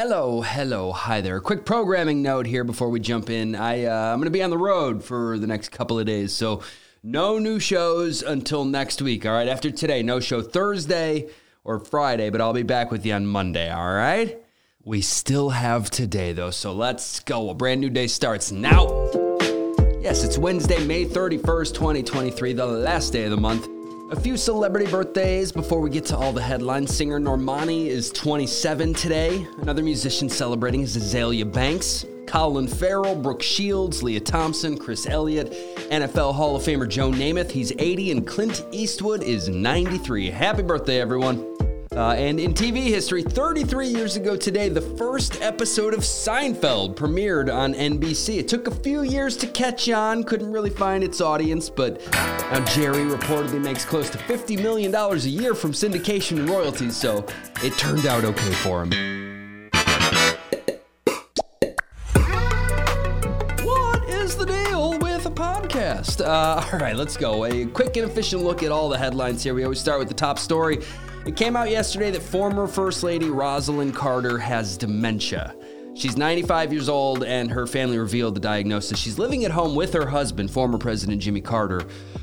Hello, hello, hi there. Quick programming note here before we jump in. I uh, I'm going to be on the road for the next couple of days, so no new shows until next week. All right, after today, no show Thursday or Friday, but I'll be back with you on Monday. All right. We still have today though, so let's go. A brand new day starts now. Yes, it's Wednesday, May 31st, 2023, the last day of the month. A few celebrity birthdays before we get to all the headlines. Singer Normani is 27 today. Another musician celebrating is Azealia Banks. Colin Farrell, Brooke Shields, Lea Thompson, Chris Elliott, NFL Hall of Famer Joe Namath, he's 80, and Clint Eastwood is 93. Happy birthday, everyone. Uh, and in TV history, 33 years ago today, the first episode of Seinfeld premiered on NBC. It took a few years to catch on, couldn't really find its audience, but now Jerry reportedly makes close to $50 million a year from syndication and royalties, so it turned out okay for him. What is the deal with a podcast? Uh, all right, let's go. A quick and efficient look at all the headlines here. We always start with the top story. It came out yesterday that former First Lady Rosalynn Carter has dementia. She's 95 years old, and her family revealed the diagnosis. She's living at home with her husband, former President Jimmy Carter,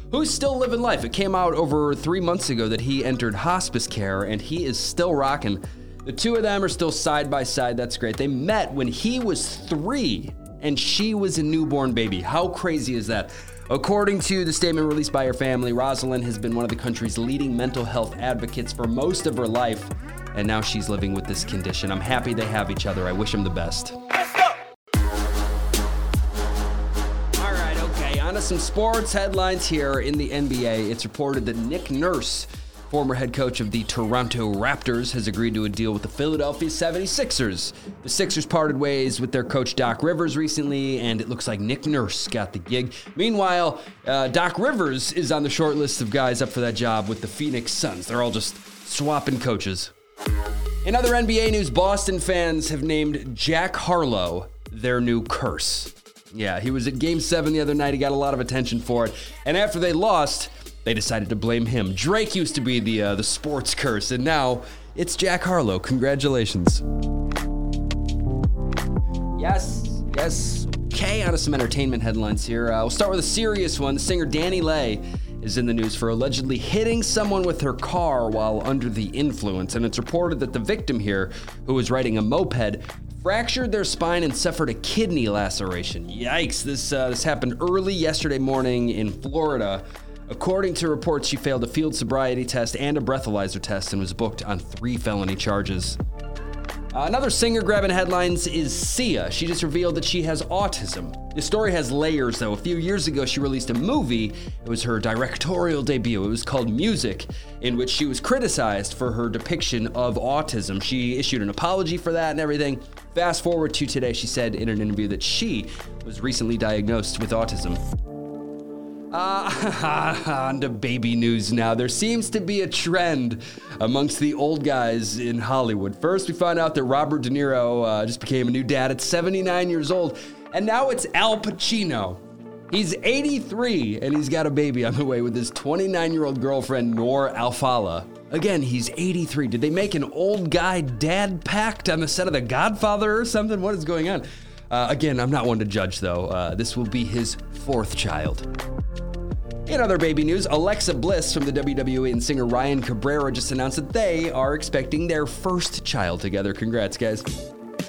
who's still living life. It came out over three months ago that he entered hospice care, and he is still rocking. The two of them are still side by side. That's great. They met when he was three and she was a newborn baby. How crazy is that? According to the statement released by her family, Rosalynn has been one of the country's leading mental health advocates for most of her life, and now she's living with this condition. I'm happy they have each other. I wish them the best. All right, okay, on to some sports headlines here in the NBA. It's reported that Nick Nurse former head coach of the Toronto Raptors, has agreed to a deal with the Philadelphia 76ers. The Sixers parted ways with their coach Doc Rivers recently, and it looks like Nick Nurse got the gig. Meanwhile, uh, Doc Rivers is on the short list of guys up for that job with the Phoenix Suns. They're all just swapping coaches. In other NBA news, Boston fans have named Jack Harlow their new curse. Yeah, he was at game seven the other night. He got a lot of attention for it. And after they lost, they decided to blame him. Drake used to be the uh, the sports curse, and now it's Jack Harlow. Congratulations. Yes, yes. Okay, on to some entertainment headlines here. Uh, we'll start with a serious one. The singer DaniLeigh is in the news for allegedly hitting someone with her car while under the influence, and it's reported that the victim here, who was riding a moped, fractured their spine and suffered a kidney laceration. Yikes! This uh, this happened early yesterday morning in Florida. According to reports, she failed a field sobriety test and a breathalyzer test and was booked on three felony charges. Another singer grabbing headlines is Sia. She just revealed that she has autism. The story has layers, though. A few years ago, she released a movie. It was her directorial debut. It was called Music, in which she was criticized for her depiction of autism. She issued an apology for that and everything. Fast forward to today, she said in an interview that she was recently diagnosed with autism. Uh, on to baby news now. There seems to be a trend amongst the old guys in Hollywood. First, we find out that Robert De Niro uh, just became a new dad at 79 years old, and now it's Al Pacino. He's 83 and he's got a baby on the way with his 29 year old girlfriend, Noor Alfallah. Again, he's 83. Did they make an old guy dad pact on the set of The Godfather or something? What is going on? Uh, again, I'm not one to judge though. Uh, this will be his fourth child. In other baby news, Alexa Bliss from the WWE and singer Ryan Cabrera just announced that they are expecting their first child together. Congrats, guys.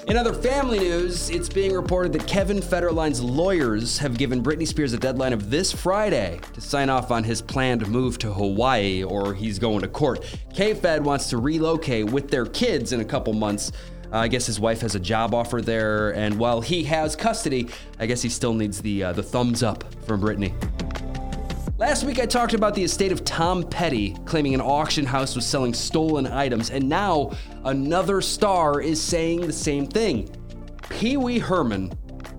In other family news, it's being reported that Kevin Federline's lawyers have given Britney Spears a deadline of this Friday to sign off on his planned move to Hawaii, or he's going to court. K Fed wants to relocate with their kids in a couple months. Uh, I guess his wife has a job offer there, and while he has custody, I guess he still needs the uh, the thumbs up from Britney. Last week, I talked about the estate of Tom Petty claiming an auction house was selling stolen items, and now another star is saying the same thing. Pee Wee Herman,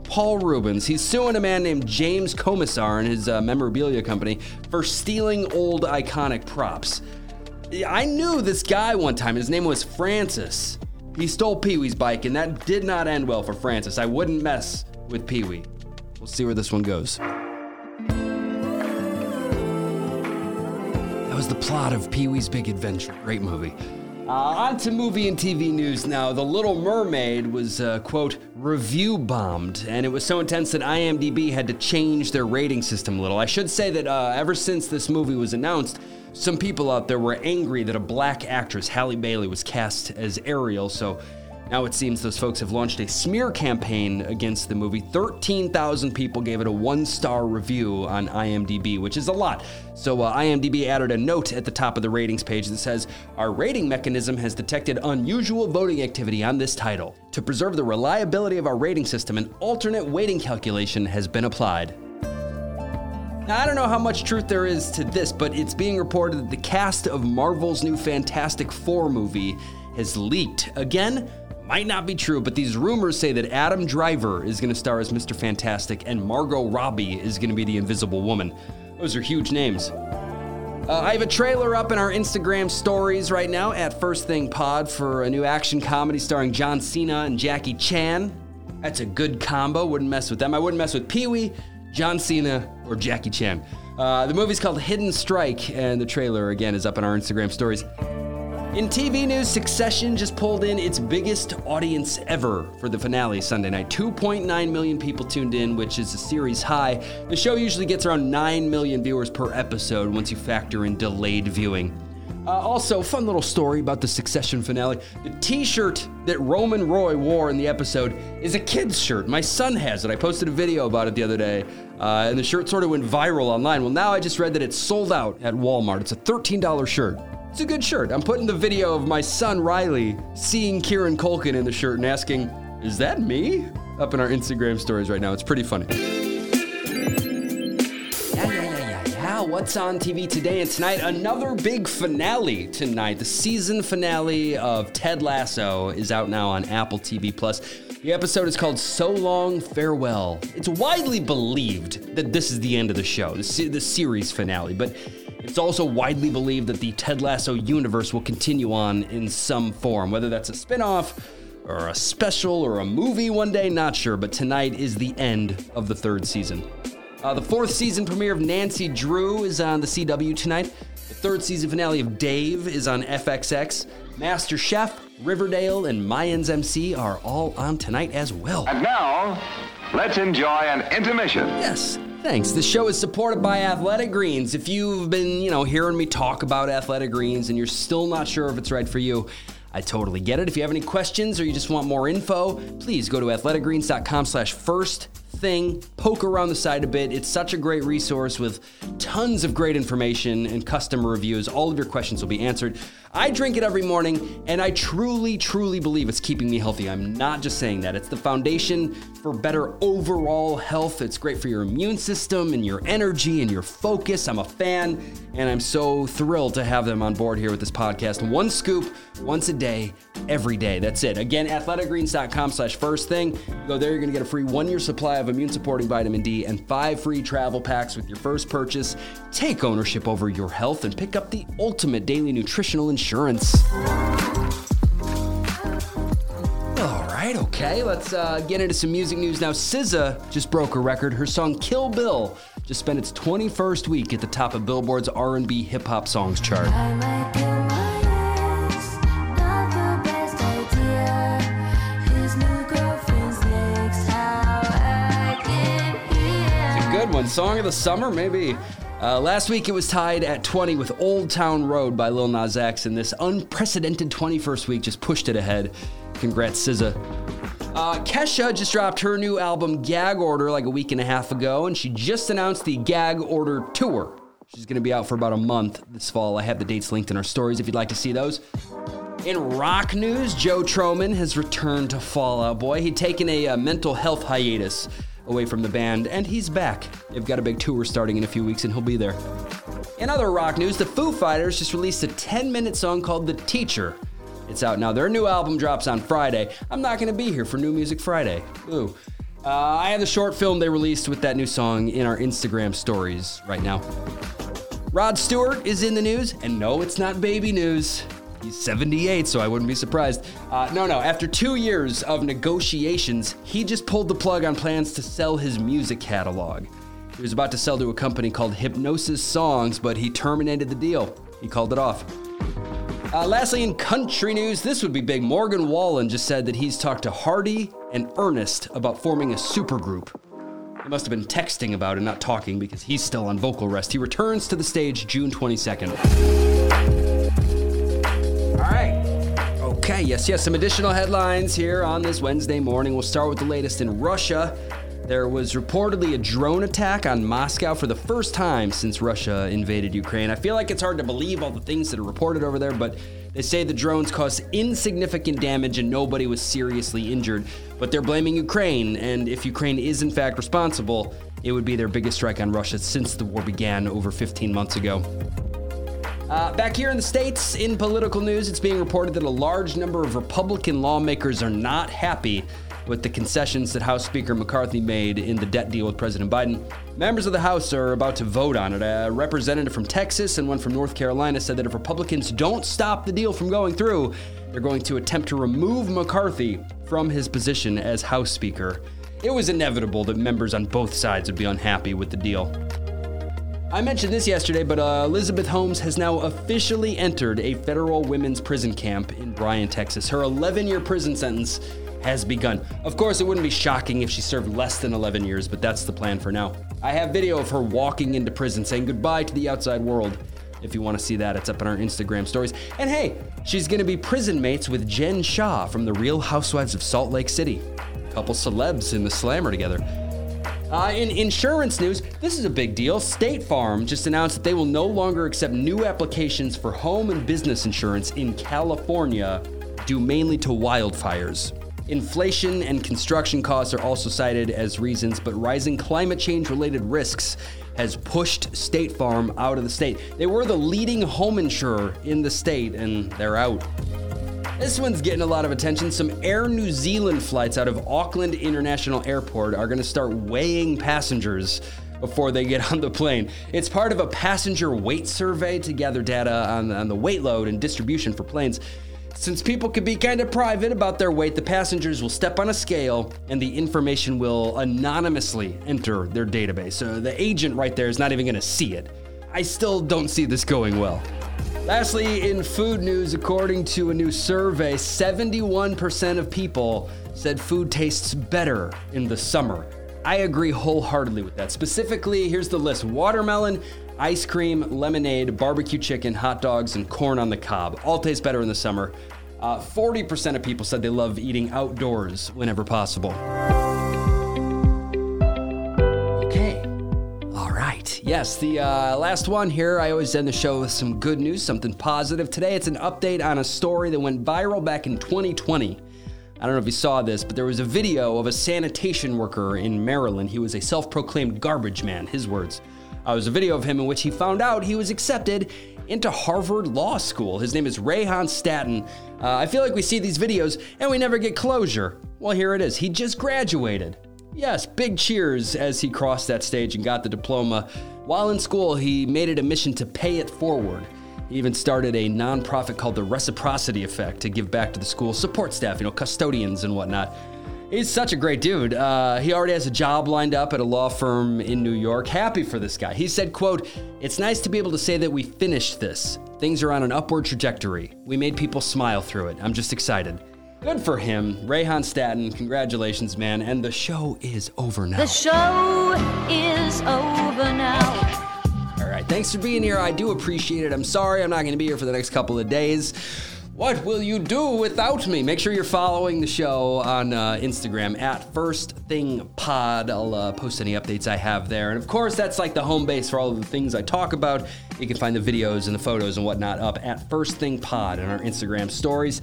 Paul Reubens, he's suing a man named James Comisar and his uh, memorabilia company for stealing old iconic props. I knew this guy one time, his name was Francis. He stole Pee Wee's bike, and that did not end well for Francis. I wouldn't mess with Pee Wee. We'll see where this one goes. The plot of Pee Wee's Big Adventure. Great movie. Uh, on to movie and TV news now. The Little Mermaid was, uh, quote, review bombed, and it was so intense that IMDb had to change their rating system a little. I should say that uh, ever since this movie was announced, some people out there were angry that a black actress, Halle Bailey, was cast as Ariel, so now it seems those folks have launched a smear campaign against the movie. 13,000 people gave it a one star review on IMDb, which is a lot. So uh, IMDb added a note at the top of the ratings page that says Our rating mechanism has detected unusual voting activity on this title. To preserve the reliability of our rating system, an alternate weighting calculation has been applied. Now, I don't know how much truth there is to this, but it's being reported that the cast of Marvel's new Fantastic Four movie has leaked. Again, might not be true, but these rumors say that Adam Driver is going to star as Mr. Fantastic and Margot Robbie is going to be the Invisible Woman. Those are huge names. Uh, I have a trailer up in our Instagram stories right now at First Thing Pod for a new action comedy starring John Cena and Jackie Chan. That's a good combo. Wouldn't mess with them. I wouldn't mess with Pee Wee, John Cena, or Jackie Chan. Uh, the movie's called Hidden Strike, and the trailer again is up in our Instagram stories. In TV news, Succession just pulled in its biggest audience ever for the finale Sunday night. 2.9 million people tuned in, which is a series high. The show usually gets around 9 million viewers per episode once you factor in delayed viewing. Uh, also, fun little story about the Succession finale. The t shirt that Roman Roy wore in the episode is a kid's shirt. My son has it. I posted a video about it the other day, uh, and the shirt sort of went viral online. Well, now I just read that it's sold out at Walmart. It's a $13 shirt. It's a good shirt. I'm putting the video of my son Riley seeing Kieran Culkin in the shirt and asking, Is that me? Up in our Instagram stories right now. It's pretty funny. Yeah, yeah, yeah, yeah. What's on TV today and tonight? Another big finale tonight. The season finale of Ted Lasso is out now on Apple TV Plus. The episode is called So Long Farewell. It's widely believed that this is the end of the show, the series finale, but it's also widely believed that the Ted Lasso universe will continue on in some form, whether that's a spin off or a special or a movie one day, not sure, but tonight is the end of the third season. Uh, the fourth season premiere of Nancy Drew is on the CW tonight. The third season finale of Dave is on FXX. Master Chef, Riverdale, and Mayans MC are all on tonight as well. And now, let's enjoy an intermission. Yes, Thanks. The show is supported by Athletic Greens. If you've been, you know, hearing me talk about Athletic Greens and you're still not sure if it's right for you, I totally get it. If you have any questions or you just want more info, please go to athleticgreens.com slash first thing, poke around the site a bit. It's such a great resource with tons of great information and customer reviews. All of your questions will be answered. I drink it every morning, and I truly, truly believe it's keeping me healthy. I'm not just saying that. It's the foundation for better overall health. It's great for your immune system and your energy and your focus. I'm a fan, and I'm so thrilled to have them on board here with this podcast. One scoop once a day, every day. That's it. Again, athleticgreens.com slash first thing. go there, you're going to get a free one-year supply of immune supporting vitamin D and five free travel packs with your first purchase. Take ownership over your health and pick up the ultimate daily nutritional insurance. All right, okay, let's uh, get into some music news now. SZA just broke a record. Her song "Kill Bill" just spent its 21st week at the top of Billboard's R&B hip hop songs chart. It's a good one. Song of the summer, maybe. Uh, last week it was tied at 20 with Old Town Road by Lil Nas X, and this unprecedented 21st week just pushed it ahead. Congrats, SZA. Uh, Kesha just dropped her new album Gag Order like a week and a half ago, and she just announced the Gag Order Tour. She's going to be out for about a month this fall. I have the dates linked in our stories if you'd like to see those. In rock news, Joe Trohman has returned to Fall Out Boy. He'd taken a, a uh, mental health hiatus away from the band, and he's back. They've got a big tour starting in a few weeks, and he'll be there. In other rock news, the Foo Fighters just released a 10 minute song called The Teacher. It's out now. Their new album drops on Friday. I'm not going to be here for New Music Friday. Ooh. Uh, I have the short film they released with that new song in our Instagram stories right now. Rod Stewart is in the news, and no, it's not baby news. He's 78, so I wouldn't be surprised. Uh, no, no, after two years of negotiations, he just pulled the plug on plans to sell his music catalog. He was about to sell to a company called Hipgnosis Songs, but he terminated the deal. He called it off. Uh, lastly, in country news, this would be big. Morgan Wallen just said that he's talked to Hardy and Ernest about forming a supergroup. He must have been texting about it, not talking, because he's still on vocal rest. He returns to the stage June 22nd. Okay, yes, yes, some additional headlines here on this Wednesday morning. We'll start with the latest in Russia. There was reportedly a drone attack on Moscow for the first time since Russia invaded Ukraine. I feel like it's hard to believe all the things that are reported over there, but they say the drones caused insignificant damage and nobody was seriously injured. But they're blaming Ukraine, and if Ukraine is in fact responsible, it would be their biggest strike on Russia since the war began over 15 months ago. Uh, back here in the States, in political news, it's being reported that a large number of Republican lawmakers are not happy with the concessions that House Speaker McCarthy made in the debt deal with President Biden. Members of the House are about to vote on it. A representative from Texas and one from North Carolina said that if Republicans don't stop the deal from going through, they're going to attempt to remove McCarthy from his position as House Speaker. It was inevitable that members on both sides would be unhappy with the deal. I mentioned this yesterday, but uh, Elizabeth Holmes has now officially entered a federal women's prison camp in Bryan, Texas. Her 11 year prison sentence has begun. Of course, it wouldn't be shocking if she served less than 11 years, but that's the plan for now. I have video of her walking into prison saying goodbye to the outside world. If you want to see that, it's up on our Instagram stories. And hey, she's going to be prison mates with Jen Shah from The Real Housewives of Salt Lake City. A couple celebs in the slammer together. Uh, in insurance news, this is a big deal. State Farm just announced that they will no longer accept new applications for home and business insurance in California due mainly to wildfires. Inflation and construction costs are also cited as reasons, but rising climate change related risks has pushed State Farm out of the state. They were the leading home insurer in the state, and they're out. This one's getting a lot of attention. Some Air New Zealand flights out of Auckland International Airport are going to start weighing passengers before they get on the plane. It's part of a passenger weight survey to gather data on, on the weight load and distribution for planes. Since people can be kind of private about their weight, the passengers will step on a scale and the information will anonymously enter their database. So the agent right there is not even going to see it. I still don't see this going well. Lastly, in food news, according to a new survey, 71% of people said food tastes better in the summer. I agree wholeheartedly with that. Specifically, here's the list watermelon, ice cream, lemonade, barbecue chicken, hot dogs, and corn on the cob. All taste better in the summer. Uh, 40% of people said they love eating outdoors whenever possible. Yes, the uh, last one here. I always end the show with some good news, something positive. Today, it's an update on a story that went viral back in 2020. I don't know if you saw this, but there was a video of a sanitation worker in Maryland. He was a self proclaimed garbage man, his words. Uh, was a video of him in which he found out he was accepted into Harvard Law School. His name is Rehan Staton. Uh, I feel like we see these videos and we never get closure. Well, here it is. He just graduated. Yes, big cheers as he crossed that stage and got the diploma. While in school, he made it a mission to pay it forward. He even started a nonprofit called the Reciprocity Effect to give back to the school support staff, you know, custodians and whatnot. He's such a great dude. Uh, he already has a job lined up at a law firm in New York. Happy for this guy. He said, quote, It's nice to be able to say that we finished this. Things are on an upward trajectory. We made people smile through it. I'm just excited. Good for him. Rehan Staton, congratulations, man. And the show is over now. The show is over now. All right, thanks for being here. I do appreciate it. I'm sorry I'm not going to be here for the next couple of days. What will you do without me? Make sure you're following the show on uh, Instagram at First Thing Pod. I'll uh, post any updates I have there. And of course, that's like the home base for all of the things I talk about. You can find the videos and the photos and whatnot up at First Thing Pod in our Instagram stories.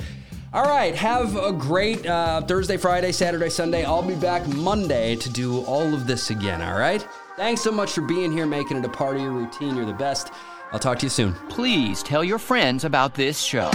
All right, have a great uh, Thursday, Friday, Saturday, Sunday. I'll be back Monday to do all of this again, all right? Thanks so much for being here, making it a part of your routine. You're the best. I'll talk to you soon. Please tell your friends about this show.